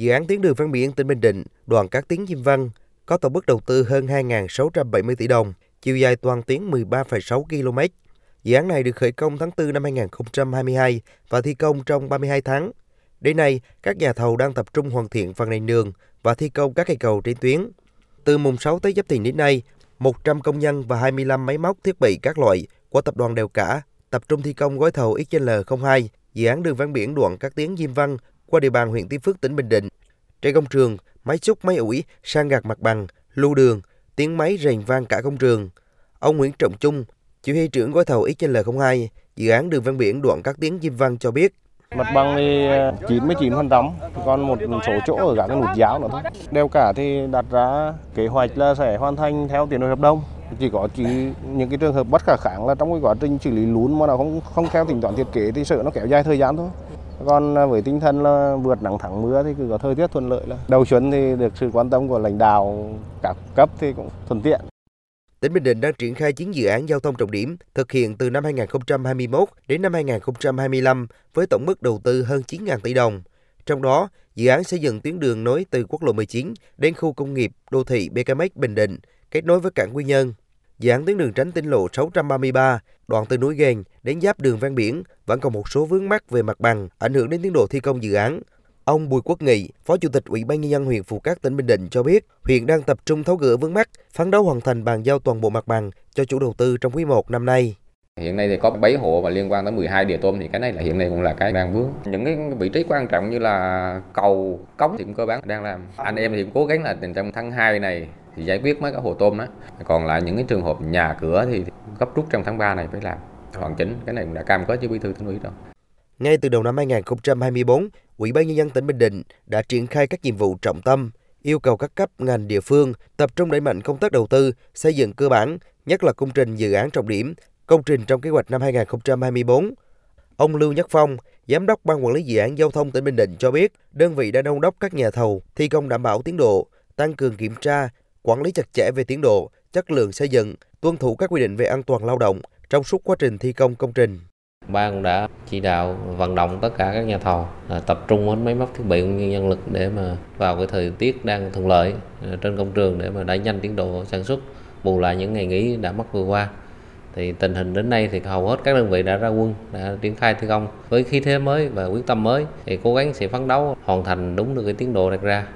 Dự án tuyến đường ven biển tỉnh Bình Định, đoạn các tiếng Diêm Văn có tổng mức đầu tư hơn 2.670 tỷ đồng, chiều dài toàn tuyến 13,6 km. Dự án này được khởi công tháng 4 năm 2022 và thi công trong 32 tháng. Đến nay, các nhà thầu đang tập trung hoàn thiện phần nền đường và thi công các cây cầu trên tuyến. Từ mùng 6 tới Giáp Thìn đến nay, 100 công nhân và 25 máy móc thiết bị các loại của tập đoàn Đều Cả tập trung thi công gói thầu XL02, dự án đường ven biển đoạn các tiếng Diêm Văn qua địa bàn huyện Tiên Phước, tỉnh Bình Định. Trên công trường, máy xúc, máy ủi, sang gạt mặt bằng, lưu đường, tiếng máy rền vang cả công trường. Ông Nguyễn Trọng Trung, chỉ huy trưởng gói thầu XL02, dự án đường ven biển đoạn các tiếng Diêm Văn cho biết. Mặt bằng thì ờ, 99%, còn một số chỗ ở các cái nút giáo nữa thôi. Đeo cả thì đặt ra kế hoạch là sẽ hoàn thành theo tiến độ hợp đồng. Chỉ có chỉ những cái trường hợp bất khả kháng là trong cái quá trình xử lý lún mà nó không không theo tính toán thiết kế thì sợ nó kéo dài thời gian thôi. Còn à, với tinh thần là vượt nắng thắng mưa thì cứ có thời tiết thuận lợi là đầu xuân thì được sự quan tâm của lãnh đạo các cấp thì cũng thuận tiện. Tỉnh Bình Định đang triển khai 9 dự án giao thông trọng điểm thực hiện từ năm 2021 đến năm 2025 với tổng mức đầu tư hơn 9.000 tỷ đồng. Trong đó, dự án xây dựng tuyến đường nối từ quốc lộ 19 đến khu công nghiệp đô thị BKMX Bình Định, kết nối với cảng Quy Nhơn. Dự án tuyến đường tránh tỉnh lộ 633, đoạn từ núi Ghèn đến giáp đường ven biển vẫn còn một số vướng mắc về mặt bằng, ảnh hưởng đến tiến độ thi công dự án. Ông Bùi Quốc Nghị, Phó Chủ tịch Ủy ban nhân dân huyện Phù Cát tỉnh Bình Định cho biết, huyện đang tập trung tháo gỡ vướng mắc, phấn đấu hoàn thành bàn giao toàn bộ mặt bằng cho chủ đầu tư trong quý 1 năm nay. Hiện nay thì có 7 hộ và liên quan tới 12 địa tôm thì cái này là hiện nay cũng là cái đang vướng. Những cái vị trí quan trọng như là cầu, cống thì cũng cơ bản đang làm. Anh em thì cũng cố gắng là trong tháng 2 này thì giải quyết mấy cái hồ tôm đó. Còn lại những cái trường hợp nhà cửa thì gấp rút trong tháng 3 này phải làm hoàn chỉnh. Cái này cũng đã cam kết với bí thư tỉnh ủy rồi. Ngay từ đầu năm 2024, Ủy ban nhân dân tỉnh Bình Định đã triển khai các nhiệm vụ trọng tâm, yêu cầu các cấp ngành địa phương tập trung đẩy mạnh công tác đầu tư, xây dựng cơ bản, nhất là công trình dự án trọng điểm, công trình trong kế hoạch năm 2024. Ông Lưu Nhất Phong, Giám đốc Ban Quản lý Dự án Giao thông tỉnh Bình Định cho biết, đơn vị đã đôn đốc các nhà thầu thi công đảm bảo tiến độ, tăng cường kiểm tra, quản lý chặt chẽ về tiến độ, chất lượng xây dựng, tuân thủ các quy định về an toàn lao động trong suốt quá trình thi công công trình. Ban cũng đã chỉ đạo vận động tất cả các nhà thầu à, tập trung đến máy móc thiết bị cũng như nhân lực để mà vào cái thời tiết đang thuận lợi à, trên công trường để mà đẩy nhanh tiến độ sản xuất bù lại những ngày nghỉ đã mất vừa qua. Thì tình hình đến nay thì hầu hết các đơn vị đã ra quân đã triển khai thi công. Với khí thế mới và quyết tâm mới thì cố gắng sẽ phấn đấu hoàn thành đúng được cái tiến độ đặt ra.